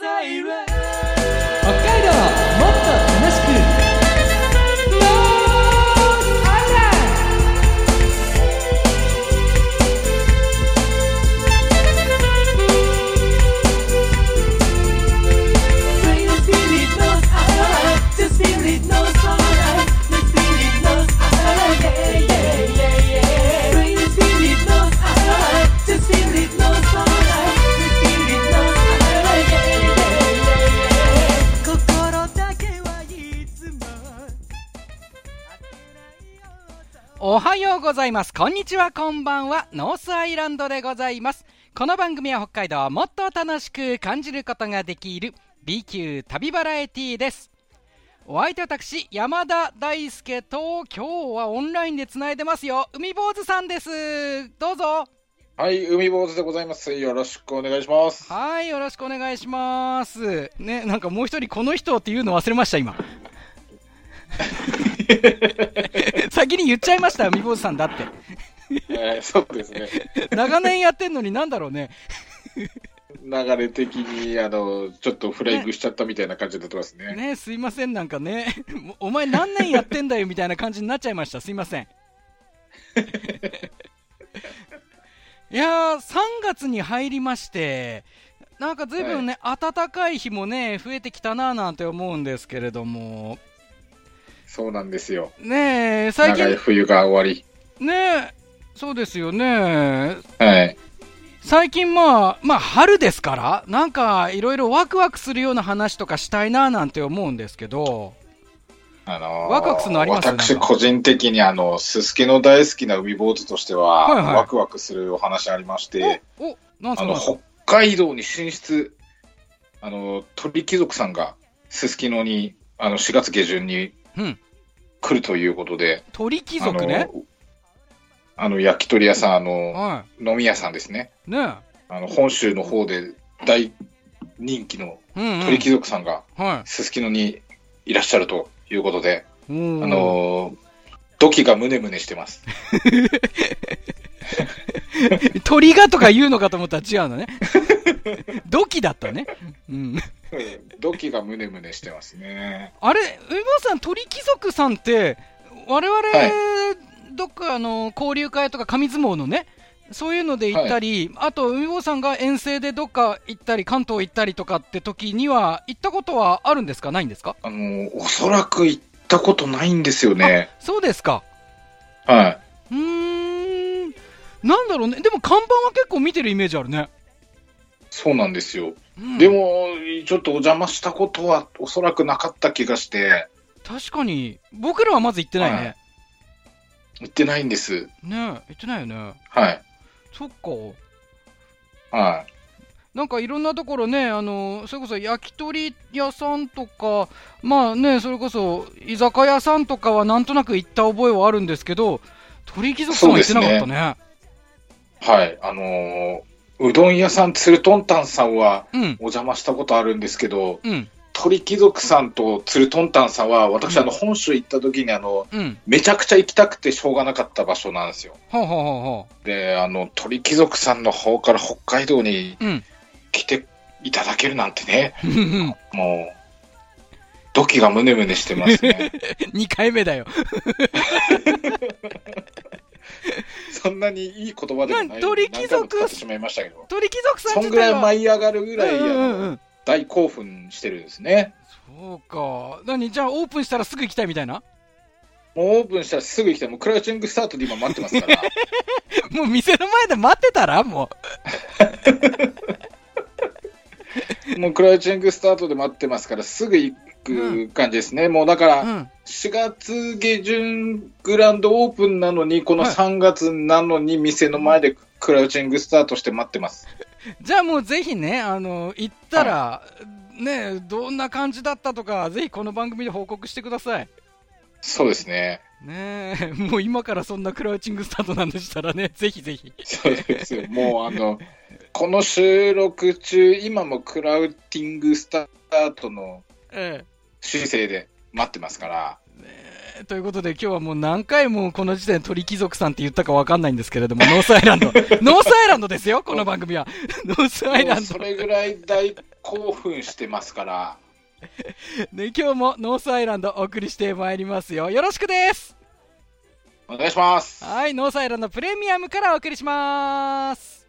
北ざいます。こんにちは、こんばんは。ノースアイランドでございます。この番組は北海道をもっと楽しく感じることができる B 級旅バラエティーです。お相手私、山田大輔と今日はオンラインでつないでますよ。海坊主さんです。どうぞ。はい、海坊主でございます。よろしくお願いします。はい、よろしくお願いします。ね、なんかもう一人この人っていうの忘れました、今。先に言っちゃいました、海坊主さんだって。えーそうですね。長年やってんのになんだろうね。流れ的に、あの、ちょっとフライングしちゃったみたいな感じになってますね。ねすいません、なんかね、お前何年やってんだよみたいな感じになっちゃいました、すいません。いやー、3月に入りまして、なんかずいぶんね、暖かい日もね、増えてきたなーなんて思うんですけれども、そうなんですよ。ねえ、最近、長い冬が終わねえ、そうですよね、り。はい。最近まあ、まあ春ですから、なんかいろいろワクワクするような話とかしたいなーなんて思うんですけど、あのーワクワクするのあります？私、個人的に、あの、すすきの大好きな海坊主としては、はいはい。ワクワクするお話ありまして、お、お、なんすあの、か北海道に進出、あの、鳥貴族さんが、すすきのに、あの、4月下旬にうん、来るということで、鳥貴族ね？あの、焼き鳥屋さん、あの、は飲み屋さんですね。い。ねあの、本州の方で大人気の。鳥貴族さんが、はすすきのにいらっしゃるということで、い。うんあのー、土器がムネムネしてます。鳥がとか言うのかと思ったら違うのね。土器だったね。うん。土器がムネムネしてますね。あれ、海坊さん、鳥貴族さんって、我々、はどっかあの交流会とか紙相撲のね、そういうので行ったり、あと海坊さんが遠征でどっか行ったり、関東行ったりとかって時には、行ったことはあるんですか、ないんですか？あのー、おそらく行ったことないんですよね。そうですか。はうーん、なんだろうね、でも看板は結構見てるイメージあるね。い。そうなんですよ。うんでも、ちょっとお邪魔したことはおそらくなかった気がして、確かに、僕らはまず行ってないね。はい行ってないんです。ねえ、行ってないよね。はい。そっか。はなんかいろんなところね、あの、それこそ焼き鳥屋さんとか、まあね、それこそ居酒屋さんとかはなんとなく行った覚えはあるんですけど、鳥貴族さんは行ってなかったね。い。はい。あのーうどん屋さん、つるとんたんさんはうん、お邪魔したことあるんですけど、うん、鳥貴族さんとつるとんたんさんは、私、うんあの、本州行った時に、あの、うん。めちゃくちゃ行きたくてしょうがなかった場所なんですよ。ほうほうほうほで、あの、鳥貴族さんの方から北海道に。来ていただけるなんてね、もう、土器がムネムネしてますね。2回目だよ。そんなにいい言葉でもない。のになん鳥貴族。鳥貴族さんそんぐらい。舞い上がるぐらい、うんうんうあん。の大興奮してるんですね。そうか。何？じゃあオープンしたらすぐ行きたいみたいな？もうオープンしたらすぐ来て、もうクラウチングスタートで今待ってますから、もう店の前で待ってたら？も もうクラウチングスタートで待ってますから、すぐ行く感じですね。もうだから、う。うん。4月下旬グランドオープンなのに、このはい3月なのに、店の前でクラウチングスタートして待ってます。じゃあもうぜひね、あの、行ったら、ね、どんな感じだったとか、ぜひこの番組で報告してください。そうですね。ねえ、もう今からそんなクラウチングスタートなんでしたらね、ぜひぜひ。そうですよ。もうあの、この収録中、今もクラウチングスタートのえ姿勢で待ってますから、ええということで今日はもう何回もこの時点で鳥貴族さんって言ったかわかんないんですけれども、ノースアイランド。ノースアイランドですよ、この番組は。ノースアイランド。それぐらい大興奮してますから。で、今日もノースアイランドお送りしてまいりますよ。よろしくですお願いします。はい、ノースアイランドプレミアムからお送りします。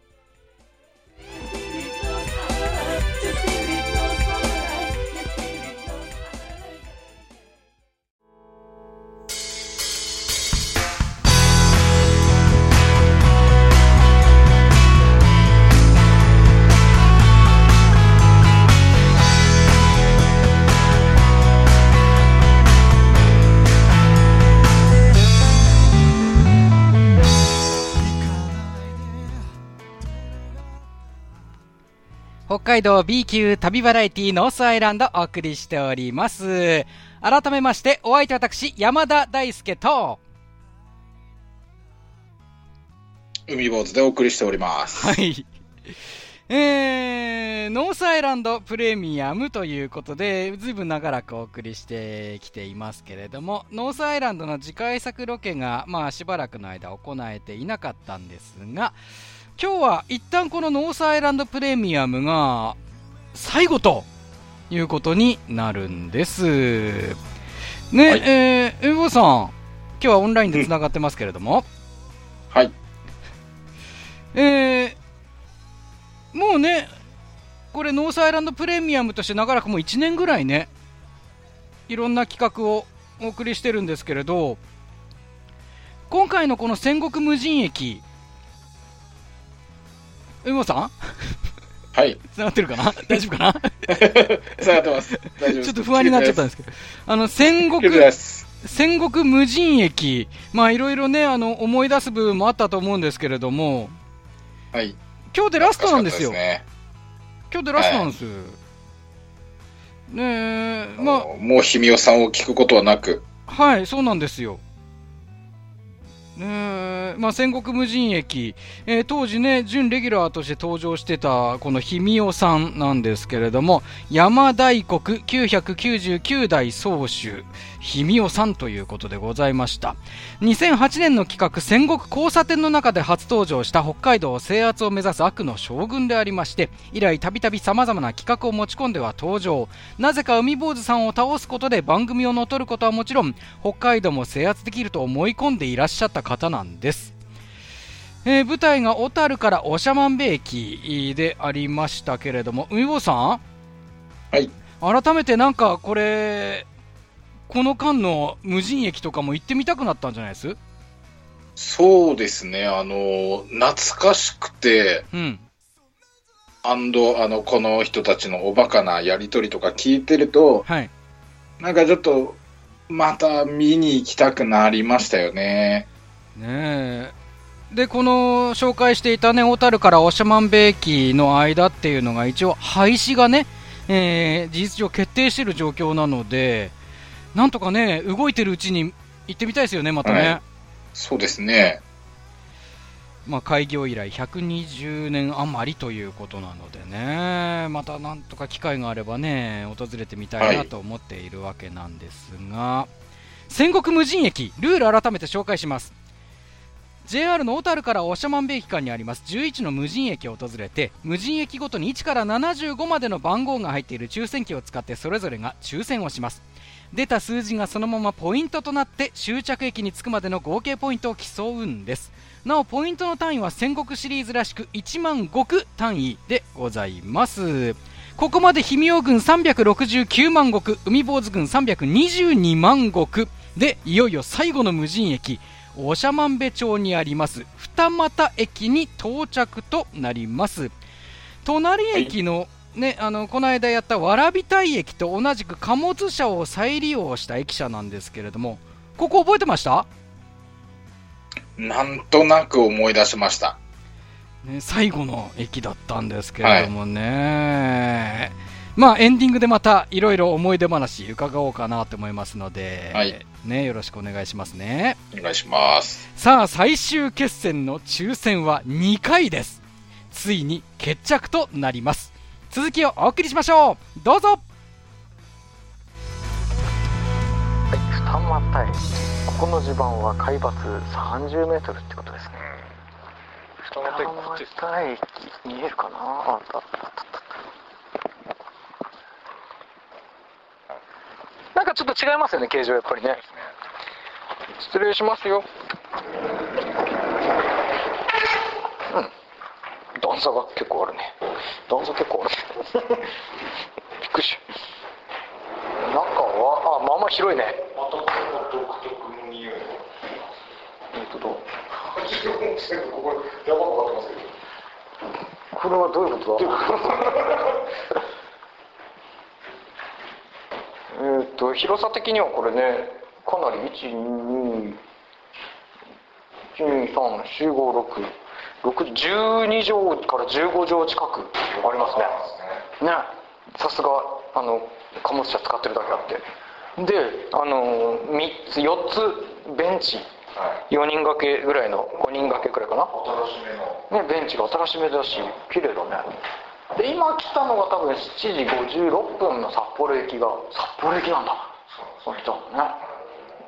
海道 B 級旅バラエティノースアイランドお送りしております。改めまして、お相手私、山田大輔と、海坊主でお送りしております。はい。えー、ノースアイランドプレミアムということで、ずいぶん長らくお送りしてきていますけれども、ノースアイランドの次回作ロケが、まあしばらくの間行えていなかったんですが、今日は一旦このノースアイランドプレミアムが最後ということになるんです。ね、はいえー、エボさん、今日はオンラインでつながってますけれども、はい。えー、もうね、これノースアイランドプレミアムとして長らくもう1年ぐらいね、いろんな企画をお送りしてるんですけれど、今回のこの戦国無人駅、海本さん？はい。つながってるかな？大丈夫かな？下がってます。大丈夫。ちょっと不安になっちゃったんですけど、あの、戦国。戦国無人駅、まあいろいろね、あの、思い出す部分もあったと思うんですけれども、はい。今日でラストなんですよ。懐かし今日でラストなんです。ねえ、まかったですね。もう、もう、ひみおさんを聞くことはなく、あ、はい、そうなんですよ。まあ、戦国無人駅、えー当時ね、準レギュラーとして登場してた、この氷見尾さんなんですけれども、山大国999代総主、氷見尾さんということでございました。2008年の企画、戦国交差点の中で初登場した北海道制圧を目指す悪の将軍でありまして、以来たびたび様々な企画を持ち込んでは登場。なぜか海坊主さんを倒すことで番組を乗っ取ることはもちろん、北海道も制圧できると思い込んでいらっしゃった方なんです。えー舞台が小樽から長万部駅でありましたけれども、海坊さん？はい。改めてなんかこれ、この間の無人駅とかも行ってみたくなったんじゃないです？そうですね、あの、懐かしくて、うん。アンド、あの、この人たちのおバカなやりとりとか聞いてると、はい。なんかちょっと、また見に行きたくなりましたよね。ねえ。で、この紹介していたね、小樽から長万部駅の間っていうのが一応廃止がね、えー事実上決定している状況なので、なんとかね、動いてるうちに行ってみたいですよね、またね。はいそうですね。まあ、開業以来120年余りということなのでね、またなんとか機会があればね、訪れてみたいなと思っているわけなんですが、戦国無人駅、ルール改めて紹介します。JR の小樽から長万部駅間にあります。11の無人駅を訪れて無人駅ごとに1から75までの番号が入っている抽選機を使ってそれぞれが抽選をします。出た数字がそのままポイントとなって終着駅に着くまでの合計ポイントを競うんです。なおポイントの単位は戦国シリーズらしく1万石単位でございます。ここまで氷見尾軍369万石海坊主軍322万石。でいよいよ最後の無人駅。長万部町にあります二俣駅に到着となります。隣駅の、ね、あのこの間やった蕨台駅と同じく貨物車を再利用した駅舎なんですけれどもここ覚えてました、なんとなく思い出しました。ね、最後の駅だったんですけれどもね、まあエンディングでまたいろいろ思い出話伺おうかなと思いますので、はいね、よろしくお願いしますね。お願いします。さあ最終決戦の抽選は2回です。ついに決着となります。続きをお送りしましょう。どうぞ。はい、二俣駅ここの地盤は海抜30メートルってことですね。二俣駅こっちで見えるかな？ああったあったあったあったなんかちょっと違いますよね形状やっぱりね。失礼しますよ。うん。段差が結構あるね。段差結構ある。びっくりした。中はあまあまあ広いね。またこの独特の匂い本当だここやばくなってますけど これはどういうことだ えーっと広さ的にはこれねかなり12123456612畳から15畳近くありますね。ね。さすがあの貨物車使ってるだけあって。であの3つ4つベンチ。はい。4人掛けぐらいの5人掛けぐらいかな。ね、ベンチが新しめだし綺麗だねで今来たのが多分7時56分の札幌駅が札幌駅なんだ。そう来ね。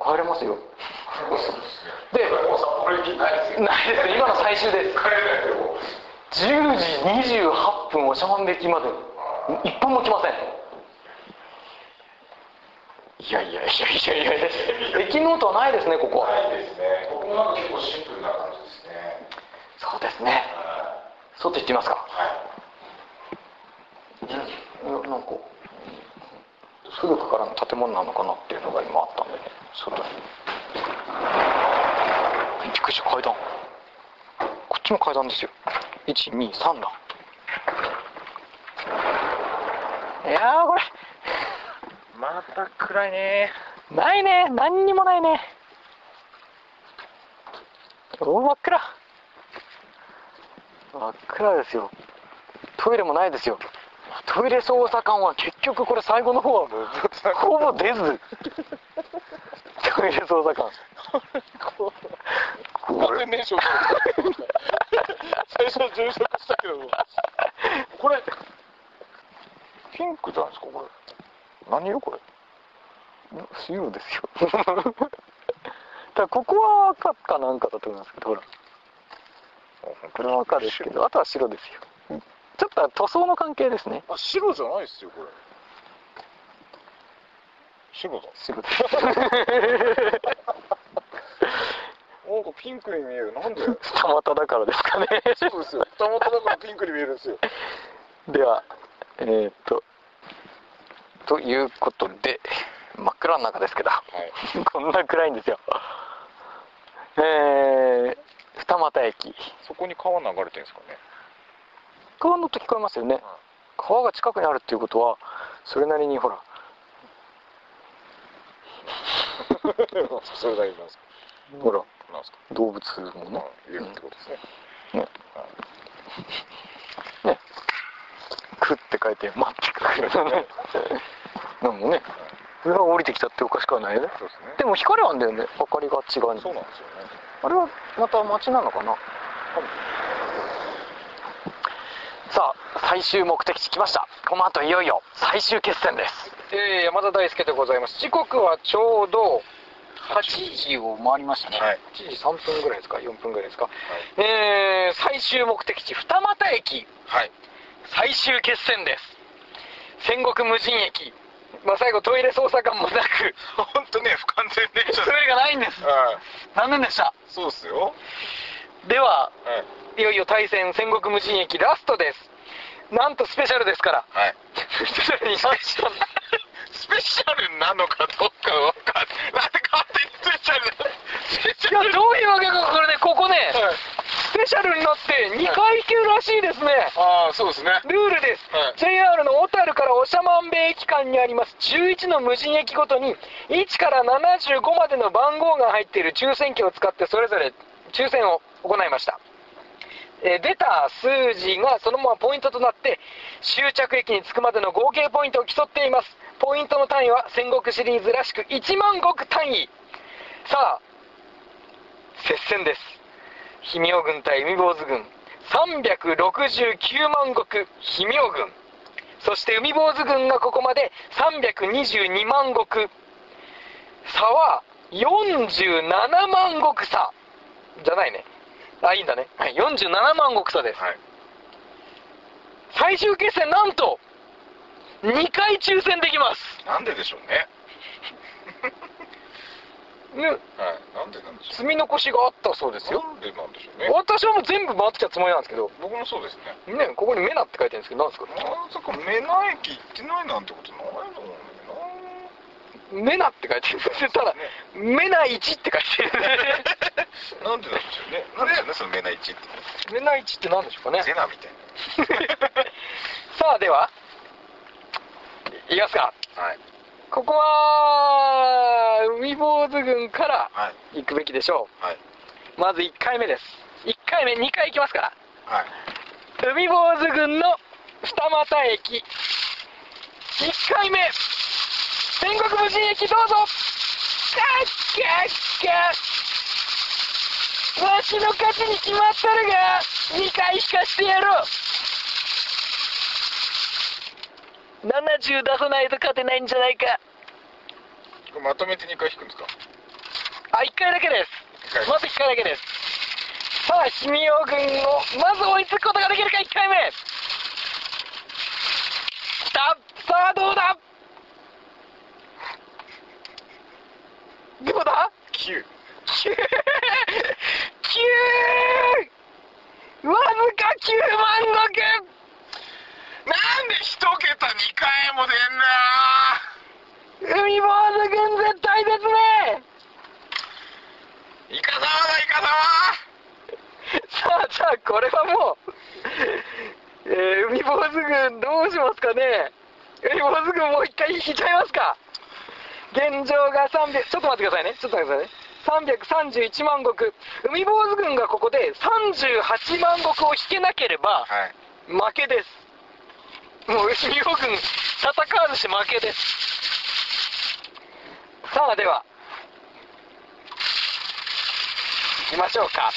帰れますよ。でもう札幌駅ないですよ。ないです。今の最終です。帰れないよ。もう10時28分おしゃまんべ駅まで。1分も来ません。いやいやいやいやいや駅の音はないですねここは。ないですね。ここもなんか結構シンプルな感じですね。そうですね。外行ってみますか。はいなんか古くからの建物なのかなっていうのが今あったんでね外に。びっくりした階段。こっちも階段ですよ。123段いやーこれ。また暗いね。ないね。何にもないね。お真っ暗。真っ暗ですよ。トイレもないですよトイレ捜査官は結局これ最後の方はほぼ出ず。トイレ捜査官。これね、最初は重職したけどこれピンクじゃないですか？これ。何色？これ。白ですよ。だここは赤かなんかだと思いますけどほら。これは赤ですけどあとは白ですよっと塗装の関係ですね。あ白じゃないですよこれ。白だ。白です なんかピンクに見える。なんで？二股だからですかね。そうですよ。たまたまだからピンクに見えるんですよ。ではえー、っとということで真っ暗の中ですけどはい。こんな暗いんですよ。えー、二俣駅。そこに川流れてるんですかね川の音聞こえますよね。川が近くにあるっていうことはそれなりにほらそれだけなんですか？ほらなんですか？動物もね。いるってことですね。ね。ね。くって書いて待ってくるね。なんもね。上が降りてきたっておかしくはないよね。ですね。でも光はあんだよね。明かりが違うそうなんですよね。あれはまた街なのかなさあ最終目的地来ました。この後いよいよ最終決戦です。えー、山田大輔でございます。時刻はちょうど8時を回りましたね、はい。8時3分ぐらいですか？4分ぐらいですか、えー、最終目的地二俣駅。はい。最終決戦です。戦国無人駅。まあ最後トイレ捜査官もなく。本当ね不完全電車。トイレがないんです。はい。残念でした。そうですよ。でははい。いよいよ対戦戦国無人駅ラストですなんとスペシャルですから。はい。スペシャルスペシャルなのかどうかわかんない。なんで勝手にスペシャル？スペシいやどういうわけかこれねここね、はい。スペシャルになって2階級らしいですね、ああそうですね。ルールです、はい。JR の小樽から長万部駅間にあります。11の無人駅ごとに1から75までの番号が入っている抽選機を使ってそれぞれ抽選を行いましたえ出た数字がそのままポイントとなって終着駅に着くまでの合計ポイントを競っています。ポイントの単位は戦国シリーズらしく1万石単位。さあ接戦です。氷見軍対海坊主軍。369万石氷見軍。そして海坊主軍がここまで322万石。差は47万石差。じゃないね。あいいんだね、はい、47万石差ですはい。最終決戦なんと2回抽選できますなんででしょうね。ねはい。なんでなんでしょ積み残しがあったそうですう。よなんでなんでしょうね。私はもう全部回ってきたつもりなんですけど僕もそうですね。ねここにメナって書いてるんですけど何ですかまさか目な駅行ってないなんてことないと思うんだけメナって書いてるんですよただメナ1って書いてるどな。なんでなんでしょうね。なんでしょうね、その目な一って。メナ1って何でしょうかねゼナみたい さあではいきますかな。はい。ここは海坊主軍からはい。行くべきでしょはい。うまず1回目です1回目2回行きますからはい。海坊主軍の二俣駅1回目戦国無人駅どうぞ。キャッキャッキャッ。わしの勝ちに決まっとるが2回しかしてやろう。70出さないと勝てないんじゃないか。まとめて2回引くんですか？あ1回だけです。まず1回だけです。さあ氷見尾軍をまず追いつくことができるか1回目。きたさあどうだ？どうだ ?9。9 9わずか9万石。なんで一桁2回も出んな海坊主軍絶対ですね。イカ様だイカ様さあさあこれはもう、えー海坊主軍どうしますかね。海坊主軍もう一回引いちゃいますか現状が300ちょっと待ってくださいね。ちょっと待ってくださいね。331万石。海坊主軍がここで38万石を引けなければはい。負けです。もう海坊軍戦わずして負けです。さあでは行きましょうか。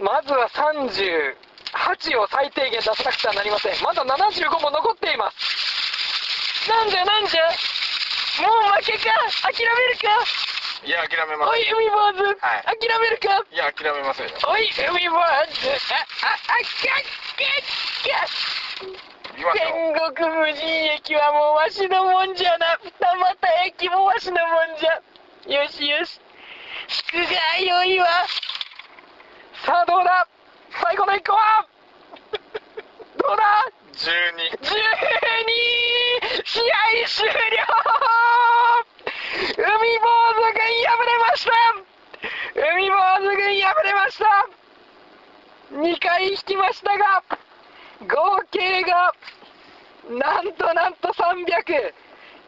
まずは38を最低限出さなくてはなりません。まだ75も残っています。なんじゃなんじゃもう負けか？諦めるか？いや、諦めます。おい海坊主、はい諦めるか？いや、諦めませんよ。おい海坊主ああああキャッキャッキャッ行きますよ。天国無人駅はもうわしのもんじゃな二俣駅もわしのもんじゃよしよし引くがよいわさあどうだ最後の一個はどうだ12。12試合終了海坊主軍敗れました海坊主軍敗れました。2回引きましたが合計がなんとなんと300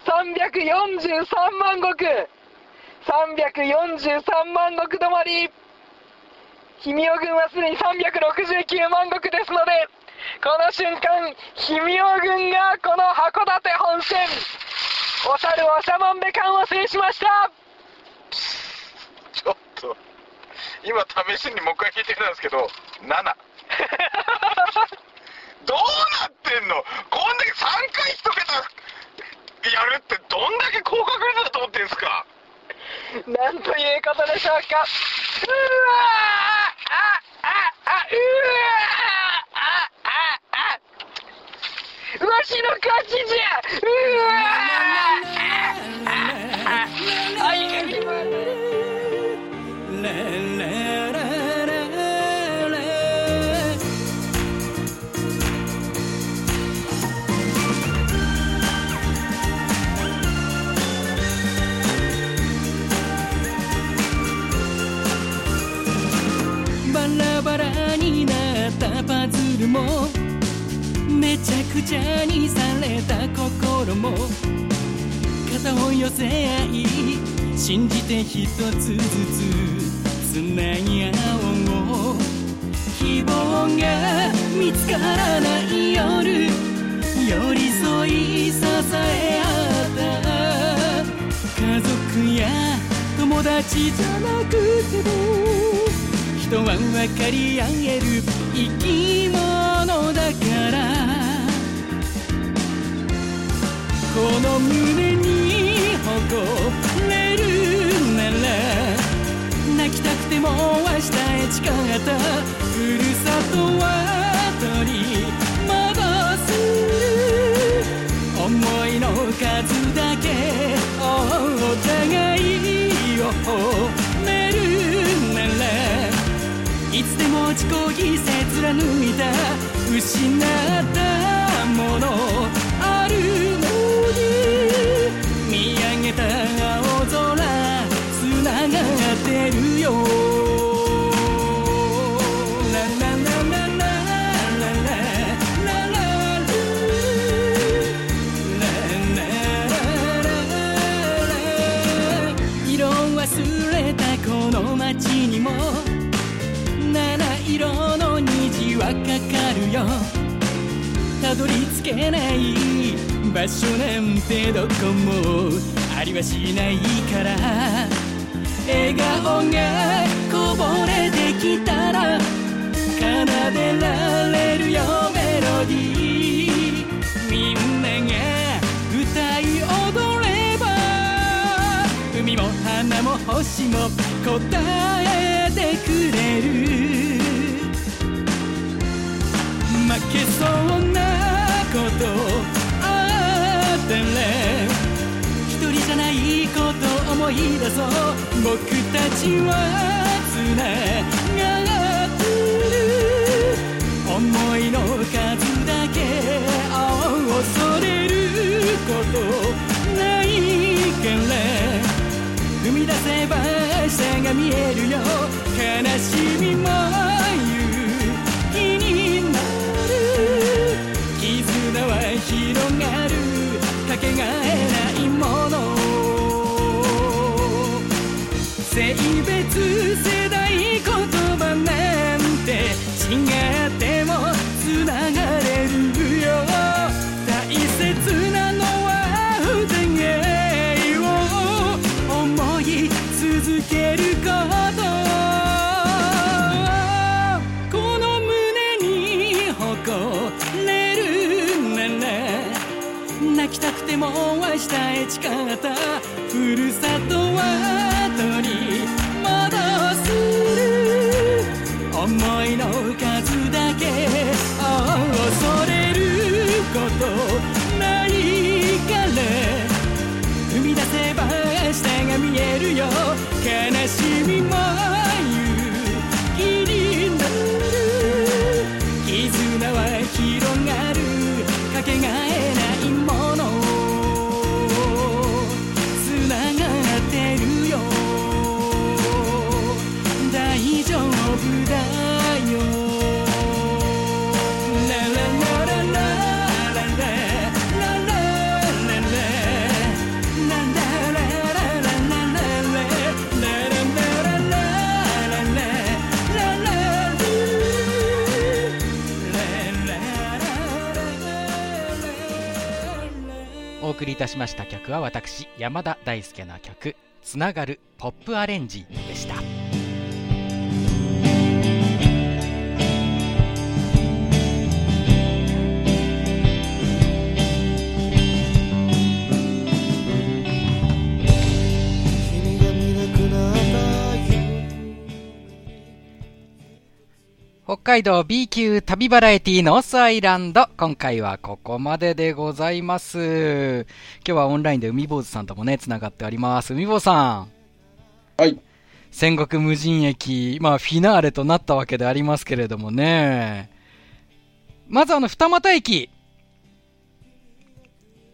343万石。343万石止まり。氷見尾軍はすでに369万石ですのでこの瞬間氷見尾軍がこの函館本線お猿長万部間を制しました。ちょっと、今試しにもう一回聞いてみたんですけど、7。どうなってんの？こんだけ3回一桁やるってどんだけ高確率だと思ってんすか？なんということでしょうか。うわーあああうわーあああわしの勝ちじゃうわー。あああはい海坊主バラバラになったパズルもめちゃくちゃにされた心も肩を寄せ合い信じて一つずつつなぎ合おう。希望が見つからない夜寄り添い支え合った。家族や友達じゃなくても人は分かり合える生き物だから。の胸に誇れるなら泣きたくても明日へ誓ったふるさとは取り戻す思いの数だけお互いを褒めるならいつでも自己犠牲貫いた失ったものけた青空つながってるよ。色忘れたこの街にも七色の虹はかかるよたどり着けない場所なんてどこもりはしないから。笑顔がこぼれてきたら奏でられるよメロディー。みんなが歌い踊れば海も花も星も答えてくれる。負けそうなことじゃないこと思い出そう僕たちはつながってる思いの数だけ恐れることないから踏み出せば明日が見えるよ悲しみも勇気になる絆は広がる性別世代言葉なんて違ってもつながれるよ。大切なのはお互いを思い続けること。この胸に誇れるなら泣きたくても明日へ誓ったふるさとはたしました曲は私山田大輔の曲「つながるポップアレンジ」でした。北海道 B 級旅バラエティノースアイランド今回はここまででございます今日はオンラインで海坊主さんともねつながっております海坊主さんはい。戦国無人駅、まあ、フィナーレとなったわけでありますけれどもね。まずあの、二俣駅。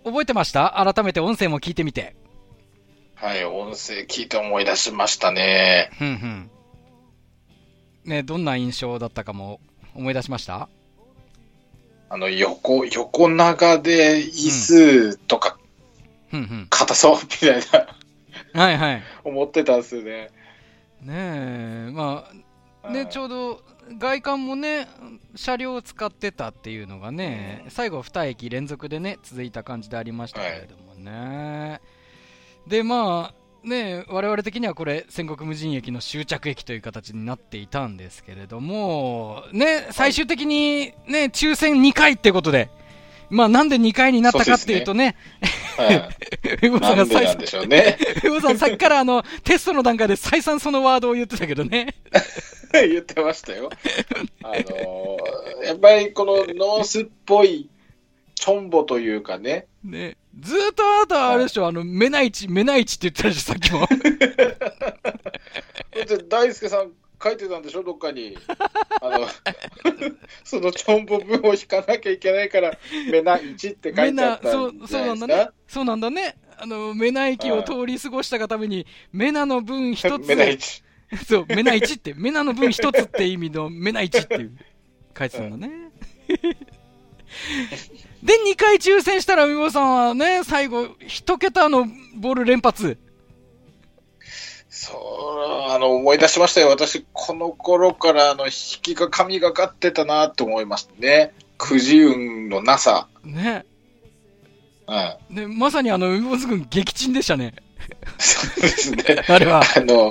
覚えてました？改めて音声も聞いてみて。はい、音声聞いて思い出しましたね。ふんふん。ね、どんな印象だったかも思い出しました？あの、横、横長で椅子とか。硬そうみたいな、はいはい。思ってたんですよね。ねえ、まあ、ね、はいちょうど外観もね、車両を使ってたっていうのがね、最後2駅連続でね、続いた感じでありましたけれどもね。で、まあ、ね、我々的にはこれ、戦国無人駅の終着駅という形になっていたんですけれども、ね、最終的にね、抽選2回ってことで、まあなんで2回になったかっていうとね、はい。ウボ さんがさっきからあの、テストの段階で再三そのワードを言ってたけどね。言ってましたよ。あのーやっぱりこのノースっぽいチョンボというかね、ね。ずーっとあなたはあれでしょ、あの、目内地、目内地って言ってたでしょ、さっきも。だって大輔さん書いてたんでしょ、どっかに。あの、そのチョンボ分を引かなきゃいけないから、メナ1って書目いてあなったそうそうゃなんだね。。そうなんだね。あの、目内駅を通り過ごしたがために、メナの分一つメナ1。そう、メナ1って、メナの分一つって意味のメナ1っていう、書いてたんだね。で、2回抽選したら、海坊さんはね、最後、一桁のボール連発。そう、あの、思い出しましたよ。私、この頃から、あの、引きが神がかってたなと思いますね。くじ運のなさ。ね。うん。ね、まさにあの、海坊君激鎮でしたね。そうですね。あれは。あの、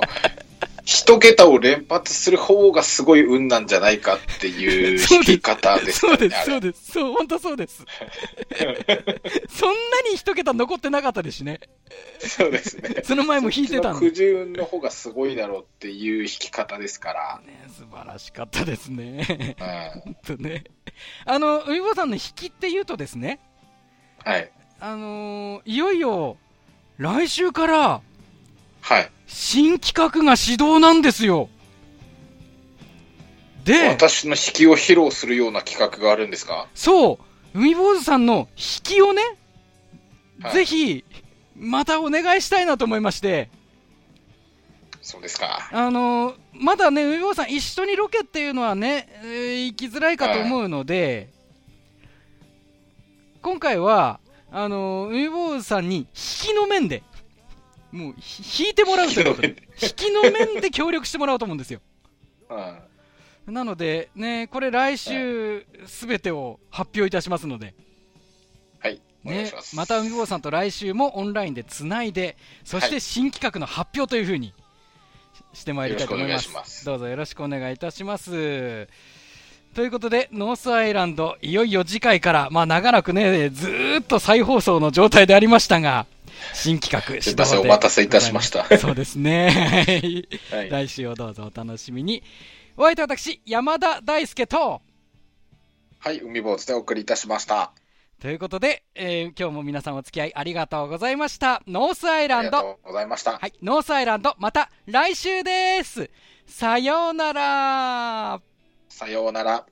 一桁を連発する方がすごい運なんじゃないかっていう引き方ですそうです。そうです。そう、本当そうです。そんなに一桁残ってなかったですしね。す。そうですね。その前も引いてたのくじ運の方がすごいだろうっていう引き方ですかね、素晴らしかったですね。ら。うん。とね。あの、海坊さんの引きって言うとですね、はい。あのーいよいよ、来週から、はい。新企画が始動なんですよ。で、私の引きを披露するような企画があるんですか？そう、海坊主さんの引きをね、はい。ぜひ、またお願いしたいなと思いまして、そうですか。あのーまだね、海坊さん一緒にロケっていうのはね、えー行きづらいかと思うので、今回は、あのー海坊主さんに引きの面で、もうひ引いてもらうということで、引きの面で協力してもらおうと思うんですよ。うん。なので、ね、これ来週、すべてを発表いたしますので、はい。ねします。、また海坊さんと来週もオンラインでつないで、そしてはい新企画の発表というふうにししてまいりたいと思います。ますどうぞよろしくお願いいたします。ということで、ノースアイランド、いよいよ次回から、まあ長らくね、ずーっと再放送の状態でありましたが、新企画、すいませんお待たせいたしましたそうですね。はい。来週をどうぞお楽しみに。お相手は私、山田大輔と、はい、海坊主でお送りいたしました。ということで、えー今日も皆さんお付き合いありがとうございました。ノースアイランド、ありがとうございました。はい、ノースアイランド、また来週です。さようなら。さようなら。